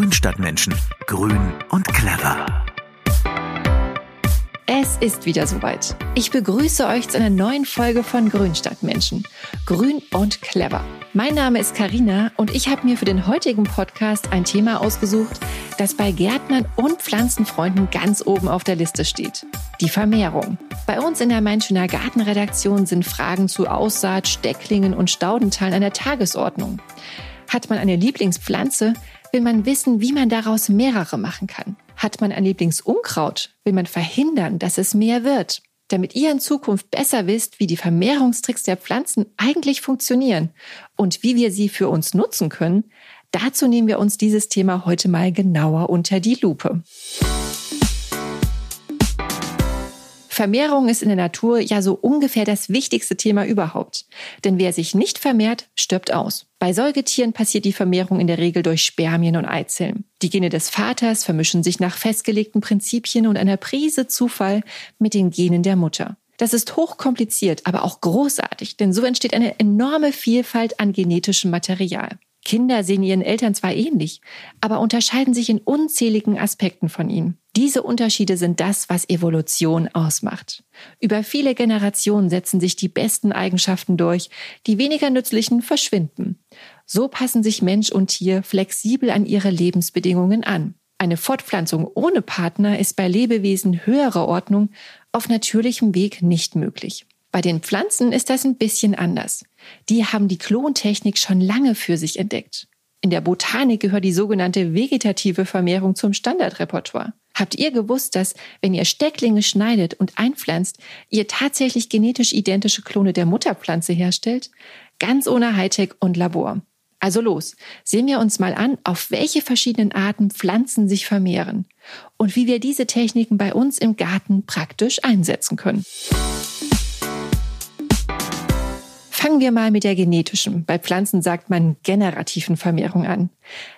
Grünstadtmenschen. Grün und clever. Es ist wieder soweit. Ich begrüße euch zu einer neuen Folge von Grünstadtmenschen. Grün und clever. Mein Name ist Karina und ich habe mir für den heutigen Podcast ein Thema ausgesucht, das bei Gärtnern und Pflanzenfreunden ganz oben auf der Liste steht. Die Vermehrung. Bei uns in der Mein Schöner Gartenredaktion sind Fragen zu Aussaat, Stecklingen und Staudenteilen an der Tagesordnung. Hat man eine Lieblingspflanze, will man wissen, wie man daraus mehrere machen kann. Hat man ein Lieblingsunkraut, will man verhindern, dass es mehr wird. Damit ihr in Zukunft besser wisst, wie die Vermehrungstricks der Pflanzen eigentlich funktionieren und wie wir sie für uns nutzen können, dazu nehmen wir uns dieses Thema heute mal genauer unter die Lupe. Vermehrung ist in der Natur ja so ungefähr das wichtigste Thema überhaupt. Denn wer sich nicht vermehrt, stirbt aus. Bei Säugetieren passiert die Vermehrung in der Regel durch Spermien und Eizellen. Die Gene des Vaters vermischen sich nach festgelegten Prinzipien und einer Prise Zufall mit den Genen der Mutter. Das ist hochkompliziert, aber auch großartig, denn so entsteht eine enorme Vielfalt an genetischem Material. Kinder sehen ihren Eltern zwar ähnlich, aber unterscheiden sich in unzähligen Aspekten von ihnen. Diese Unterschiede sind das, was Evolution ausmacht. Über viele Generationen setzen sich die besten Eigenschaften durch, die weniger nützlichen verschwinden. So passen sich Mensch und Tier flexibel an ihre Lebensbedingungen an. Eine Fortpflanzung ohne Partner ist bei Lebewesen höherer Ordnung auf natürlichem Weg nicht möglich. Bei den Pflanzen ist das ein bisschen anders. Die haben die Klontechnik schon lange für sich entdeckt. In der Botanik gehört die sogenannte vegetative Vermehrung zum Standardrepertoire. Habt ihr gewusst, dass, wenn ihr Stecklinge schneidet und einpflanzt, ihr tatsächlich genetisch identische Klone der Mutterpflanze herstellt? Ganz ohne Hightech und Labor. Also los, sehen wir uns mal an, auf welche verschiedenen Arten Pflanzen sich vermehren und wie wir diese Techniken bei uns im Garten praktisch einsetzen können. Fangen wir mal mit der genetischen. Bei Pflanzen sagt man generativen Vermehrung an.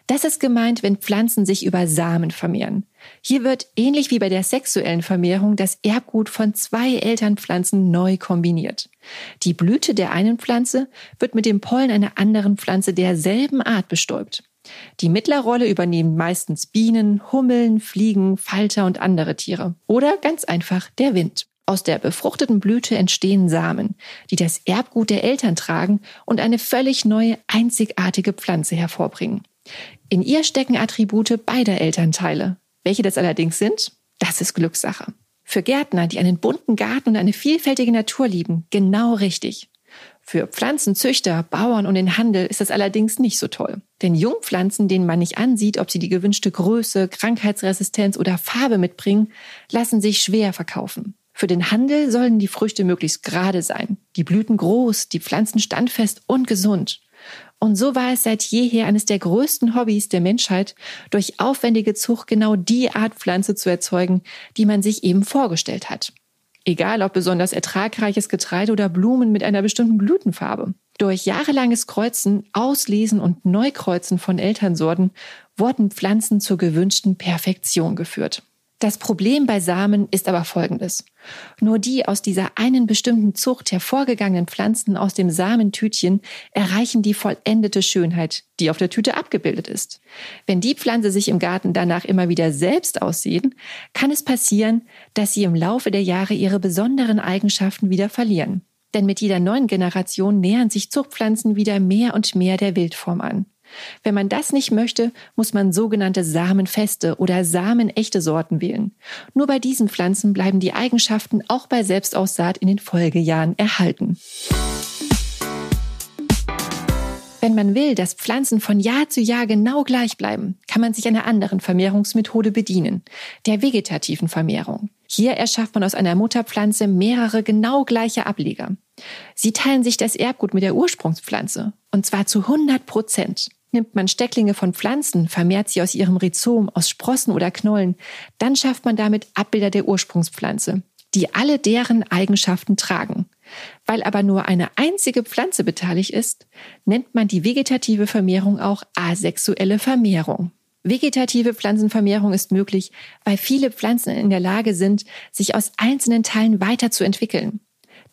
Das ist gemeint, wenn Pflanzen sich über Samen vermehren. Hier wird, ähnlich wie bei der sexuellen Vermehrung, das Erbgut von zwei Elternpflanzen neu kombiniert. Die Blüte der einen Pflanze wird mit dem Pollen einer anderen Pflanze derselben Art bestäubt. Die Mittlerrolle übernehmen meistens Bienen, Hummeln, Fliegen, Falter und andere Tiere. Oder ganz einfach der Wind. Aus der befruchteten Blüte entstehen Samen, die das Erbgut der Eltern tragen und eine völlig neue, einzigartige Pflanze hervorbringen. In ihr stecken Attribute beider Elternteile. Welche das allerdings sind, das ist Glückssache. Für Gärtner, die einen bunten Garten und eine vielfältige Natur lieben, genau richtig. Für Pflanzenzüchter, Bauern und den Handel ist das allerdings nicht so toll. Denn Jungpflanzen, denen man nicht ansieht, ob sie die gewünschte Größe, Krankheitsresistenz oder Farbe mitbringen, lassen sich schwer verkaufen. Für den Handel sollen die Früchte möglichst gerade sein, die Blüten groß, die Pflanzen standfest und gesund. Und so war es seit jeher eines der größten Hobbys der Menschheit, durch aufwendige Zucht genau die Art Pflanze zu erzeugen, die man sich eben vorgestellt hat. Egal ob besonders ertragreiches Getreide oder Blumen mit einer bestimmten Blütenfarbe. Durch jahrelanges Kreuzen, Auslesen und Neukreuzen von Elternsorten wurden Pflanzen zur gewünschten Perfektion geführt. Das Problem bei Samen ist aber folgendes. Nur die aus dieser einen bestimmten Zucht hervorgegangenen Pflanzen aus dem Samentütchen erreichen die vollendete Schönheit, die auf der Tüte abgebildet ist. Wenn die Pflanze sich im Garten danach immer wieder selbst aussehen, kann es passieren, dass sie im Laufe der Jahre ihre besonderen Eigenschaften wieder verlieren. Denn mit jeder neuen Generation nähern sich Zuchtpflanzen wieder mehr und mehr der Wildform an. Wenn man das nicht möchte, muss man sogenannte samenfeste oder samenechte Sorten wählen. Nur bei diesen Pflanzen bleiben die Eigenschaften auch bei Selbstaussaat in den Folgejahren erhalten. Wenn man will, dass Pflanzen von Jahr zu Jahr genau gleich bleiben, kann man sich einer anderen Vermehrungsmethode bedienen, der vegetativen Vermehrung. Hier erschafft man aus einer Mutterpflanze mehrere genau gleiche Ableger. Sie teilen sich das Erbgut mit der Ursprungspflanze, und zwar zu 100 Prozent. Nimmt man Stecklinge von Pflanzen, vermehrt sie aus ihrem Rhizom, aus Sprossen oder Knollen, dann schafft man damit Abbilder der Ursprungspflanze, die alle deren Eigenschaften tragen. Weil aber nur eine einzige Pflanze beteiligt ist, nennt man die vegetative Vermehrung auch asexuelle Vermehrung. Vegetative Pflanzenvermehrung ist möglich, weil viele Pflanzen in der Lage sind, sich aus einzelnen Teilen weiterzuentwickeln.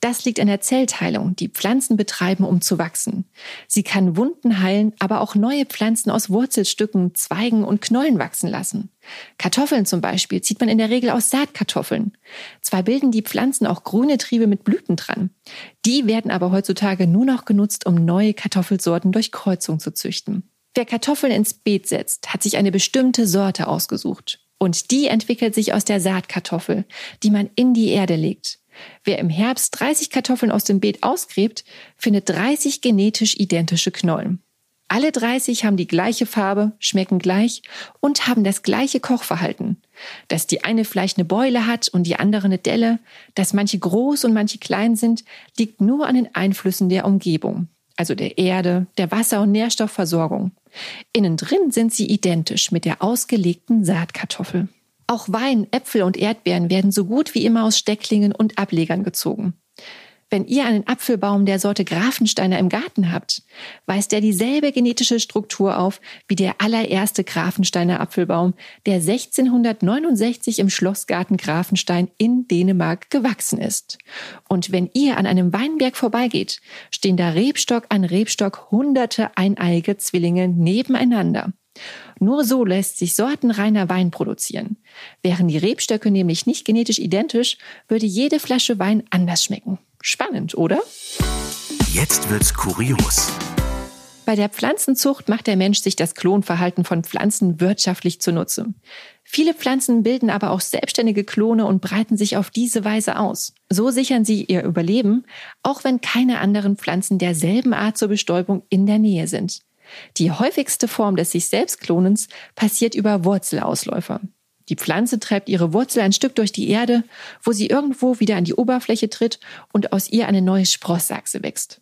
Das liegt an der Zellteilung, die Pflanzen betreiben, um zu wachsen. Sie kann Wunden heilen, aber auch neue Pflanzen aus Wurzelstücken, Zweigen und Knollen wachsen lassen. Kartoffeln zum Beispiel zieht man in der Regel aus Saatkartoffeln. Zwar bilden die Pflanzen auch grüne Triebe mit Blüten dran. Die werden aber heutzutage nur noch genutzt, um neue Kartoffelsorten durch Kreuzung zu züchten. Wer Kartoffeln ins Beet setzt, hat sich eine bestimmte Sorte ausgesucht. Und die entwickelt sich aus der Saatkartoffel, die man in die Erde legt. Wer im Herbst 30 Kartoffeln aus dem Beet ausgräbt, findet 30 genetisch identische Knollen. Alle 30 haben die gleiche Farbe, schmecken gleich und haben das gleiche Kochverhalten. Dass die eine vielleicht eine Beule hat und die andere eine Delle, dass manche groß und manche klein sind, liegt nur an den Einflüssen der Umgebung, also der Erde, der Wasser- und Nährstoffversorgung. Innen drin sind sie identisch mit der ausgelegten Saatkartoffel. Auch Wein, Äpfel und Erdbeeren werden so gut wie immer aus Stecklingen und Ablegern gezogen. Wenn ihr einen Apfelbaum der Sorte Grafensteiner im Garten habt, weist er dieselbe genetische Struktur auf wie der allererste Grafensteiner Apfelbaum, der 1669 im Schlossgarten Grafenstein in Dänemark gewachsen ist. Und wenn ihr an einem Weinberg vorbeigeht, stehen da Rebstock an Rebstock hunderte eineiige Zwillinge nebeneinander. Nur so lässt sich sortenreiner Wein produzieren. Wären die Rebstöcke nämlich nicht genetisch identisch, würde jede Flasche Wein anders schmecken. Spannend, oder? Jetzt wird's kurios. Bei der Pflanzenzucht macht der Mensch sich das Klonverhalten von Pflanzen wirtschaftlich zunutze. Viele Pflanzen bilden aber auch selbstständige Klone und breiten sich auf diese Weise aus. So sichern sie ihr Überleben, auch wenn keine anderen Pflanzen derselben Art zur Bestäubung in der Nähe sind. Die häufigste Form des sich selbst Klonens passiert über Wurzelausläufer. Die Pflanze treibt ihre Wurzel ein Stück durch die Erde, wo sie irgendwo wieder an die Oberfläche tritt und aus ihr eine neue Sprossachse wächst.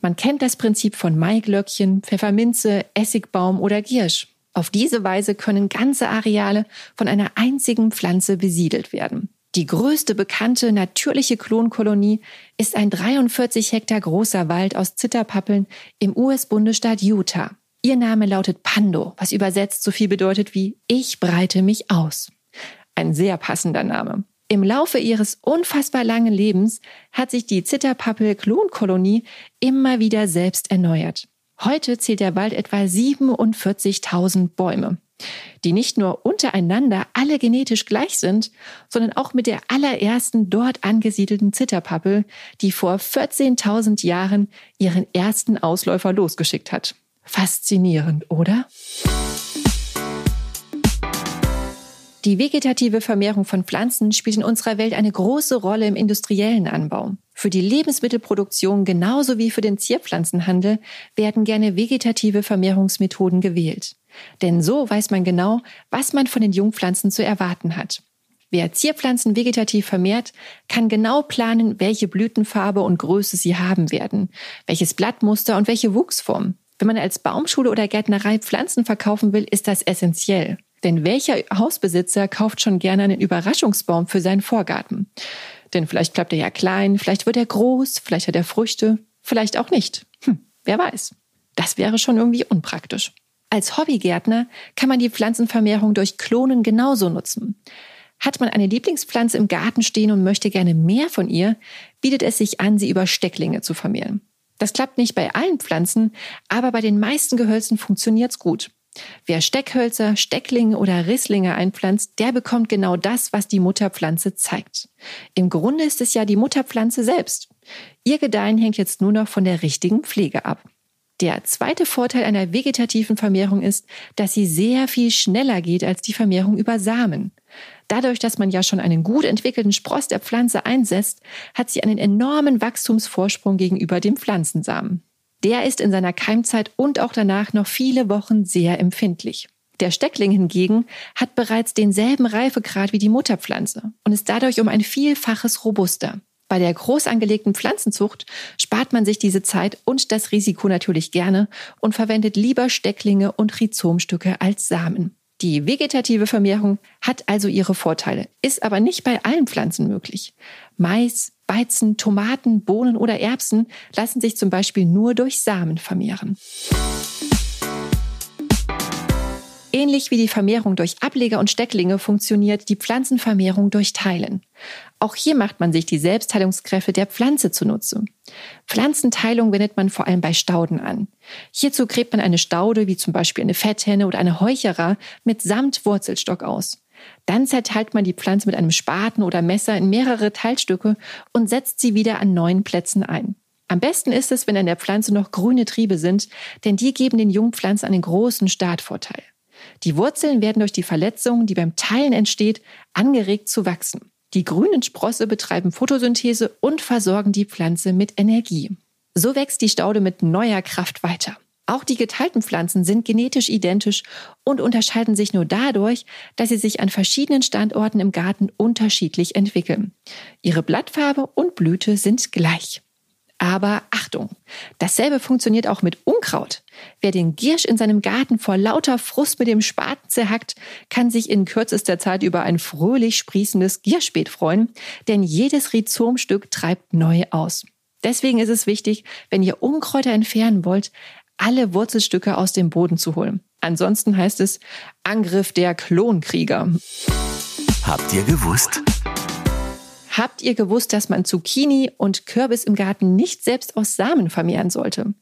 Man kennt das Prinzip von Maiglöckchen, Pfefferminze, Essigbaum oder Giersch. Auf diese Weise können ganze Areale von einer einzigen Pflanze besiedelt werden. Die größte bekannte natürliche Klonkolonie ist ein 43 Hektar großer Wald aus Zitterpappeln im US-Bundesstaat Utah. Ihr Name lautet Pando, was übersetzt so viel bedeutet wie Ich breite mich aus. Ein sehr passender Name. Im Laufe ihres unfassbar langen Lebens hat sich die Zitterpappel-Klonkolonie immer wieder selbst erneuert. Heute zählt der Wald etwa 47.000 Bäume, die nicht nur untereinander alle genetisch gleich sind, sondern auch mit der allerersten dort angesiedelten Zitterpappel, die vor 14.000 Jahren ihren ersten Ausläufer losgeschickt hat. Faszinierend, oder? Die vegetative Vermehrung von Pflanzen spielt in unserer Welt eine große Rolle im industriellen Anbau. Für die Lebensmittelproduktion genauso wie für den Zierpflanzenhandel werden gerne vegetative Vermehrungsmethoden gewählt. Denn so weiß man genau, was man von den Jungpflanzen zu erwarten hat. Wer Zierpflanzen vegetativ vermehrt, kann genau planen, welche Blütenfarbe und Größe sie haben werden, welches Blattmuster und welche Wuchsform. Wenn man als Baumschule oder Gärtnerei Pflanzen verkaufen will, ist das essentiell. Denn welcher Hausbesitzer kauft schon gerne einen Überraschungsbaum für seinen Vorgarten? Denn vielleicht bleibt er ja klein, vielleicht wird er groß, vielleicht hat er Früchte, vielleicht auch nicht. Hm, wer weiß. Das wäre schon irgendwie unpraktisch. Als Hobbygärtner kann man die Pflanzenvermehrung durch Klonen genauso nutzen. Hat man eine Lieblingspflanze im Garten stehen und möchte gerne mehr von ihr, bietet es sich an, sie über Stecklinge zu vermehren. Das klappt nicht bei allen Pflanzen, aber bei den meisten Gehölzen funktioniert's gut. Wer Steckhölzer, Stecklinge oder Risslinge einpflanzt, der bekommt genau das, was die Mutterpflanze zeigt. Im Grunde ist es ja die Mutterpflanze selbst. Ihr Gedeihen hängt jetzt nur noch von der richtigen Pflege ab. Der zweite Vorteil einer vegetativen Vermehrung ist, dass sie sehr viel schneller geht als die Vermehrung über Samen. Dadurch, dass man ja schon einen gut entwickelten Spross der Pflanze einsetzt, hat sie einen enormen Wachstumsvorsprung gegenüber dem Pflanzensamen. Der ist in seiner Keimzeit und auch danach noch viele Wochen sehr empfindlich. Der Steckling hingegen hat bereits denselben Reifegrad wie die Mutterpflanze und ist dadurch um ein Vielfaches robuster. Bei der groß angelegten Pflanzenzucht spart man sich diese Zeit und das Risiko natürlich gerne und verwendet lieber Stecklinge und Rhizomstücke als Samen. Die vegetative Vermehrung hat also ihre Vorteile, ist aber nicht bei allen Pflanzen möglich. Mais, Weizen, Tomaten, Bohnen oder Erbsen lassen sich zum Beispiel nur durch Samen vermehren. Ähnlich wie die Vermehrung durch Ableger und Stecklinge funktioniert die Pflanzenvermehrung durch Teilen. Auch hier macht man sich die Selbstheilungskräfte der Pflanze zunutze. Pflanzenteilung wendet man vor allem bei Stauden an. Hierzu gräbt man eine Staude, wie zum Beispiel eine Fetthenne oder eine Heucherer, mit samt Wurzelstock aus. Dann zerteilt man die Pflanze mit einem Spaten oder Messer in mehrere Teilstücke und setzt sie wieder an neuen Plätzen ein. Am besten ist es, wenn an der Pflanze noch grüne Triebe sind, denn die geben den Jungpflanzen einen großen Startvorteil. Die Wurzeln werden durch die Verletzung, die beim Teilen entsteht, angeregt zu wachsen. Die grünen Sprosse betreiben Photosynthese und versorgen die Pflanze mit Energie. So wächst die Staude mit neuer Kraft weiter. Auch die geteilten Pflanzen sind genetisch identisch und unterscheiden sich nur dadurch, dass sie sich an verschiedenen Standorten im Garten unterschiedlich entwickeln. Ihre Blattfarbe und Blüte sind gleich. Aber Achtung, dasselbe funktioniert auch mit Unkraut. Wer den Giersch in seinem Garten vor lauter Frust mit dem Spaten zerhackt, kann sich in kürzester Zeit über ein fröhlich sprießendes Gierschbeet freuen, denn jedes Rhizomstück treibt neu aus. Deswegen ist es wichtig, wenn ihr Unkräuter entfernen wollt, alle Wurzelstücke aus dem Boden zu holen. Ansonsten heißt es Angriff der Klonkrieger. Habt ihr gewusst? Habt ihr gewusst, dass man Zucchini und Kürbis im Garten nicht selbst aus Samen vermehren sollte?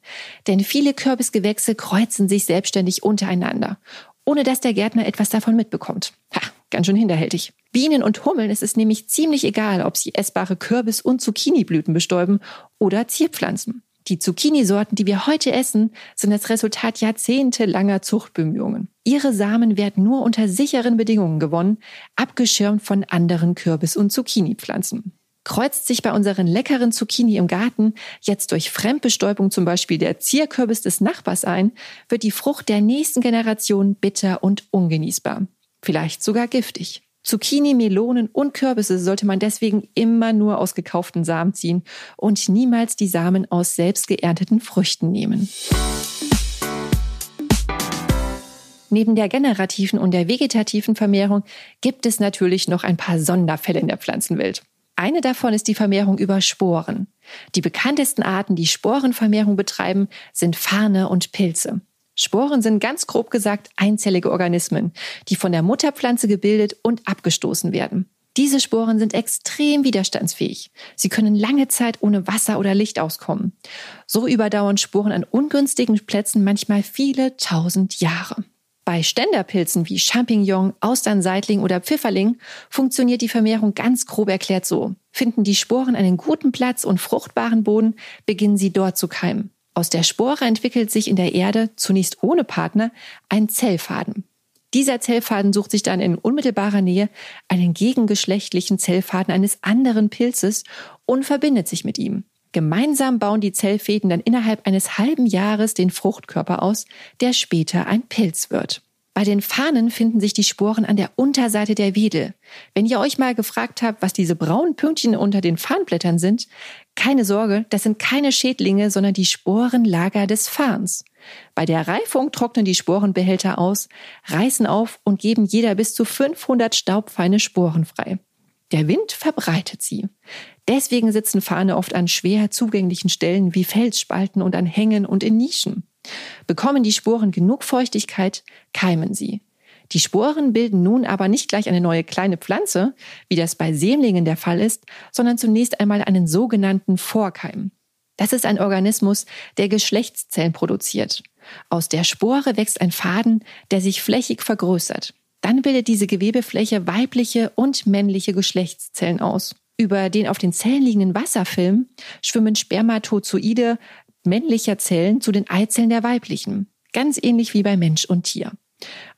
Denn viele Kürbisgewächse kreuzen sich selbstständig untereinander, ohne dass der Gärtner etwas davon mitbekommt. Ha, ganz schön hinterhältig. Bienen und Hummeln ist es nämlich ziemlich egal, ob sie essbare Kürbis- und Zucchiniblüten bestäuben oder Zierpflanzen. Die Zucchini-Sorten, die wir heute essen, sind das Resultat jahrzehntelanger Zuchtbemühungen. Ihre Samen werden nur unter sicheren Bedingungen gewonnen, abgeschirmt von anderen Kürbis- und Zucchini-Pflanzen. Kreuzt sich bei unseren leckeren Zucchini im Garten jetzt durch Fremdbestäubung zum Beispiel der Zierkürbis des Nachbars ein, wird die Frucht der nächsten Generation bitter und ungenießbar. Vielleicht sogar giftig. Zucchini, Melonen und Kürbisse sollte man deswegen immer nur aus gekauften Samen ziehen und niemals die Samen aus selbst geernteten Früchten nehmen. Neben der generativen und der vegetativen Vermehrung gibt es natürlich noch ein paar Sonderfälle in der Pflanzenwelt. Eine davon ist die Vermehrung über Sporen. Die bekanntesten Arten, die Sporenvermehrung betreiben, sind Farne und Pilze. Sporen sind ganz grob gesagt einzellige Organismen, die von der Mutterpflanze gebildet und abgestoßen werden. Diese Sporen sind extrem widerstandsfähig. Sie können lange Zeit ohne Wasser oder Licht auskommen. So überdauern Sporen an ungünstigen Plätzen manchmal viele tausend Jahre. Bei Ständerpilzen wie Champignon, Austernseitling oder Pfifferling funktioniert die Vermehrung ganz grob erklärt so. Finden die Sporen einen guten Platz und fruchtbaren Boden, beginnen sie dort zu keimen. Aus der Spore entwickelt sich in der Erde, zunächst ohne Partner, ein Zellfaden. Dieser Zellfaden sucht sich dann in unmittelbarer Nähe einen gegengeschlechtlichen Zellfaden eines anderen Pilzes und verbindet sich mit ihm. Gemeinsam bauen die Zellfäden dann innerhalb eines halben Jahres den Fruchtkörper aus, der später ein Pilz wird. Bei den Fahnen finden sich die Sporen an der Unterseite der Wedel. Wenn ihr euch mal gefragt habt, was diese braunen Pünktchen unter den Farnblättern sind, keine Sorge, das sind keine Schädlinge, sondern die Sporenlager des Farns. Bei der Reifung trocknen die Sporenbehälter aus, reißen auf und geben jeder bis zu 500 staubfeine Sporen frei. Der Wind verbreitet sie. Deswegen sitzen Fahne oft an schwer zugänglichen Stellen wie Felsspalten und an Hängen und in Nischen. Bekommen die Sporen genug Feuchtigkeit, keimen sie. Die Sporen bilden nun aber nicht gleich eine neue kleine Pflanze, wie das bei Sämlingen der Fall ist, sondern zunächst einmal einen sogenannten Vorkeim. Das ist ein Organismus, der Geschlechtszellen produziert. Aus der Spore wächst ein Faden, der sich flächig vergrößert. Dann bildet diese Gewebefläche weibliche und männliche Geschlechtszellen aus. Über den auf den Zellen liegenden Wasserfilm schwimmen Spermatozoide männlicher Zellen zu den Eizellen der weiblichen. Ganz ähnlich wie bei Mensch und Tier.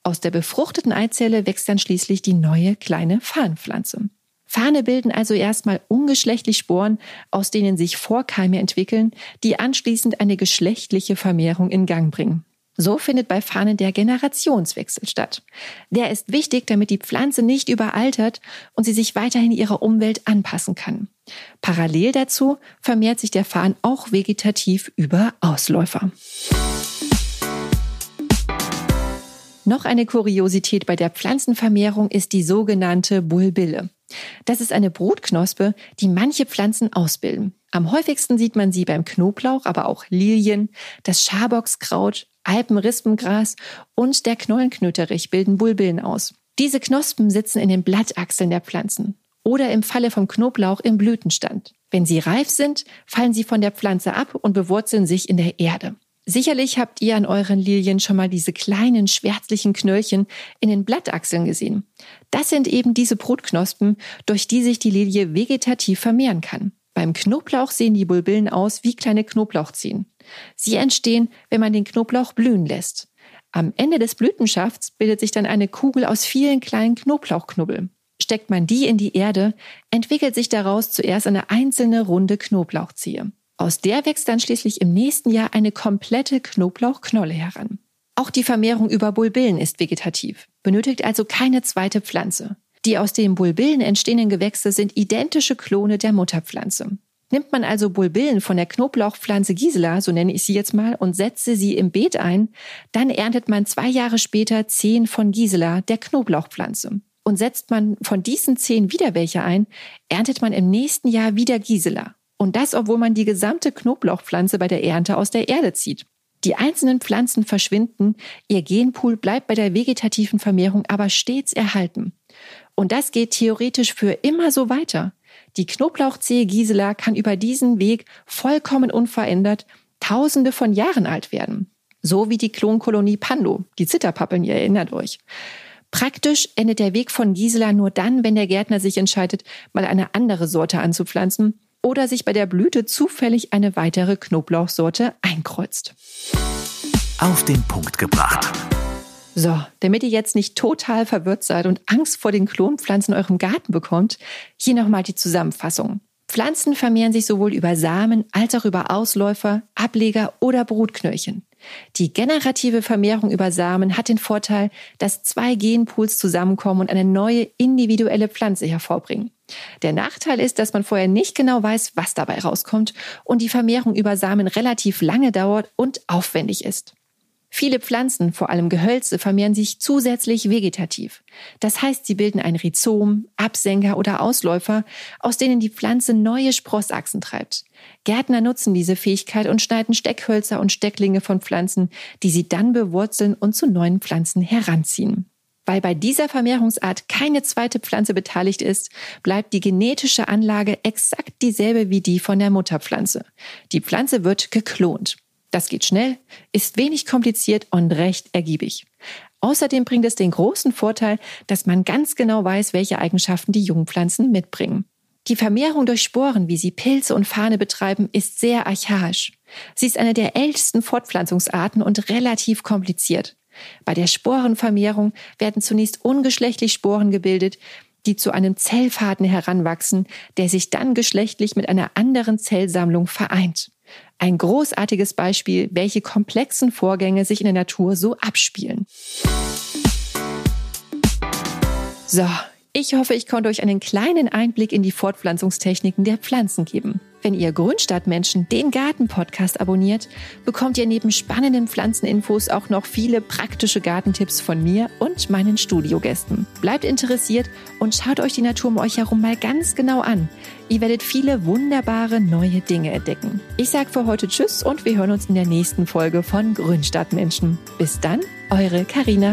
Aus der befruchteten Eizelle wächst dann schließlich die neue kleine Farnpflanze. Fahne bilden also erstmal ungeschlechtlich Sporen, aus denen sich Vorkeime entwickeln, die anschließend eine geschlechtliche Vermehrung in Gang bringen. So findet bei Fahnen der Generationswechsel statt. Der ist wichtig, damit die Pflanze nicht überaltert und sie sich weiterhin ihrer Umwelt anpassen kann. Parallel dazu vermehrt sich der Fahnen auch vegetativ über Ausläufer. Noch eine Kuriosität bei der Pflanzenvermehrung ist die sogenannte Bulbille. Das ist eine Brutknospe, die manche Pflanzen ausbilden. Am häufigsten sieht man sie beim Knoblauch, aber auch Lilien, das Schaboxkraut, Alpenrispengras und der Knollenknöterich bilden Bulbillen aus. Diese Knospen sitzen in den Blattachseln der Pflanzen. oder im Falle vom Knoblauch im Blütenstand. Wenn sie reif sind, fallen sie von der Pflanze ab und bewurzeln sich in der Erde. Sicherlich habt ihr an euren Lilien schon mal diese kleinen schwärzlichen Knöllchen in den Blattachseln gesehen. Das sind eben diese Brutknospen, durch die sich die Lilie vegetativ vermehren kann. Beim Knoblauch sehen die Bulbillen aus wie kleine Knoblauchzehen. Sie entstehen, wenn man den Knoblauch blühen lässt. Am Ende des Blütenschafts bildet sich dann eine Kugel aus vielen kleinen Knoblauchknubbeln. Steckt man die in die Erde, entwickelt sich daraus zuerst eine einzelne runde Knoblauchzehe. Aus der wächst dann schließlich im nächsten Jahr eine komplette Knoblauchknolle heran. Auch die Vermehrung über Bulbillen ist vegetativ, benötigt also keine zweite Pflanze. Die aus den Bulbillen entstehenden Gewächse sind identische Klone der Mutterpflanze. Nimmt man also Bulbillen von der Knoblauchpflanze Gisela, so nenne ich sie jetzt mal, und setze sie im Beet ein, dann erntet man zwei Jahre später zehn von Gisela, der Knoblauchpflanze. Und setzt man von diesen zehn wieder welche ein, erntet man im nächsten Jahr wieder Gisela. Und das, obwohl man die gesamte Knoblauchpflanze bei der Ernte aus der Erde zieht. Die einzelnen Pflanzen verschwinden, ihr Genpool bleibt bei der vegetativen Vermehrung aber stets erhalten. Und das geht theoretisch für immer so weiter. Die Knoblauchzehe Gisela kann über diesen Weg vollkommen unverändert Tausende von Jahren alt werden. So wie die Klonkolonie Pando, die Zitterpappeln, ihr erinnert euch. Praktisch endet der Weg von Gisela nur dann, wenn der Gärtner sich entscheidet, mal eine andere Sorte anzupflanzen oder sich bei der Blüte zufällig eine weitere Knoblauchsorte einkreuzt. Auf den Punkt gebracht. So, damit ihr jetzt nicht total verwirrt seid und Angst vor den Klonpflanzen in eurem Garten bekommt, hier nochmal die Zusammenfassung. Pflanzen vermehren sich sowohl über Samen als auch über Ausläufer, Ableger oder Brutknöllchen. Die generative Vermehrung über Samen hat den Vorteil, dass zwei Genpools zusammenkommen und eine neue individuelle Pflanze hervorbringen. Der Nachteil ist, dass man vorher nicht genau weiß, was dabei rauskommt und die Vermehrung über Samen relativ lange dauert und aufwendig ist. Viele Pflanzen, vor allem Gehölze, vermehren sich zusätzlich vegetativ. Das heißt, sie bilden ein Rhizom, Absenker oder Ausläufer, aus denen die Pflanze neue Sprossachsen treibt. Gärtner nutzen diese Fähigkeit und schneiden Steckhölzer und Stecklinge von Pflanzen, die sie dann bewurzeln und zu neuen Pflanzen heranziehen. Weil bei dieser Vermehrungsart keine zweite Pflanze beteiligt ist, bleibt die genetische Anlage exakt dieselbe wie die von der Mutterpflanze. Die Pflanze wird geklont. Das geht schnell, ist wenig kompliziert und recht ergiebig. Außerdem bringt es den großen Vorteil, dass man ganz genau weiß, welche Eigenschaften die Jungpflanzen mitbringen. Die Vermehrung durch Sporen, wie sie Pilze und Fahne betreiben, ist sehr archaisch. Sie ist eine der ältesten Fortpflanzungsarten und relativ kompliziert. Bei der Sporenvermehrung werden zunächst ungeschlechtlich Sporen gebildet, die zu einem Zellfaden heranwachsen, der sich dann geschlechtlich mit einer anderen Zellsammlung vereint. Ein großartiges Beispiel, welche komplexen Vorgänge sich in der Natur so abspielen. So, ich hoffe, ich konnte euch einen kleinen Einblick in die Fortpflanzungstechniken der Pflanzen geben. Wenn ihr Grünstadtmenschen den Garten-Podcast abonniert, bekommt ihr neben spannenden Pflanzeninfos auch noch viele praktische Gartentipps von mir und meinen Studiogästen. Bleibt interessiert und schaut euch die Natur um euch herum mal ganz genau an. Ihr werdet viele wunderbare neue Dinge entdecken. Ich sage für heute Tschüss und wir hören uns in der nächsten Folge von Grünstadtmenschen. Bis dann, eure Karina.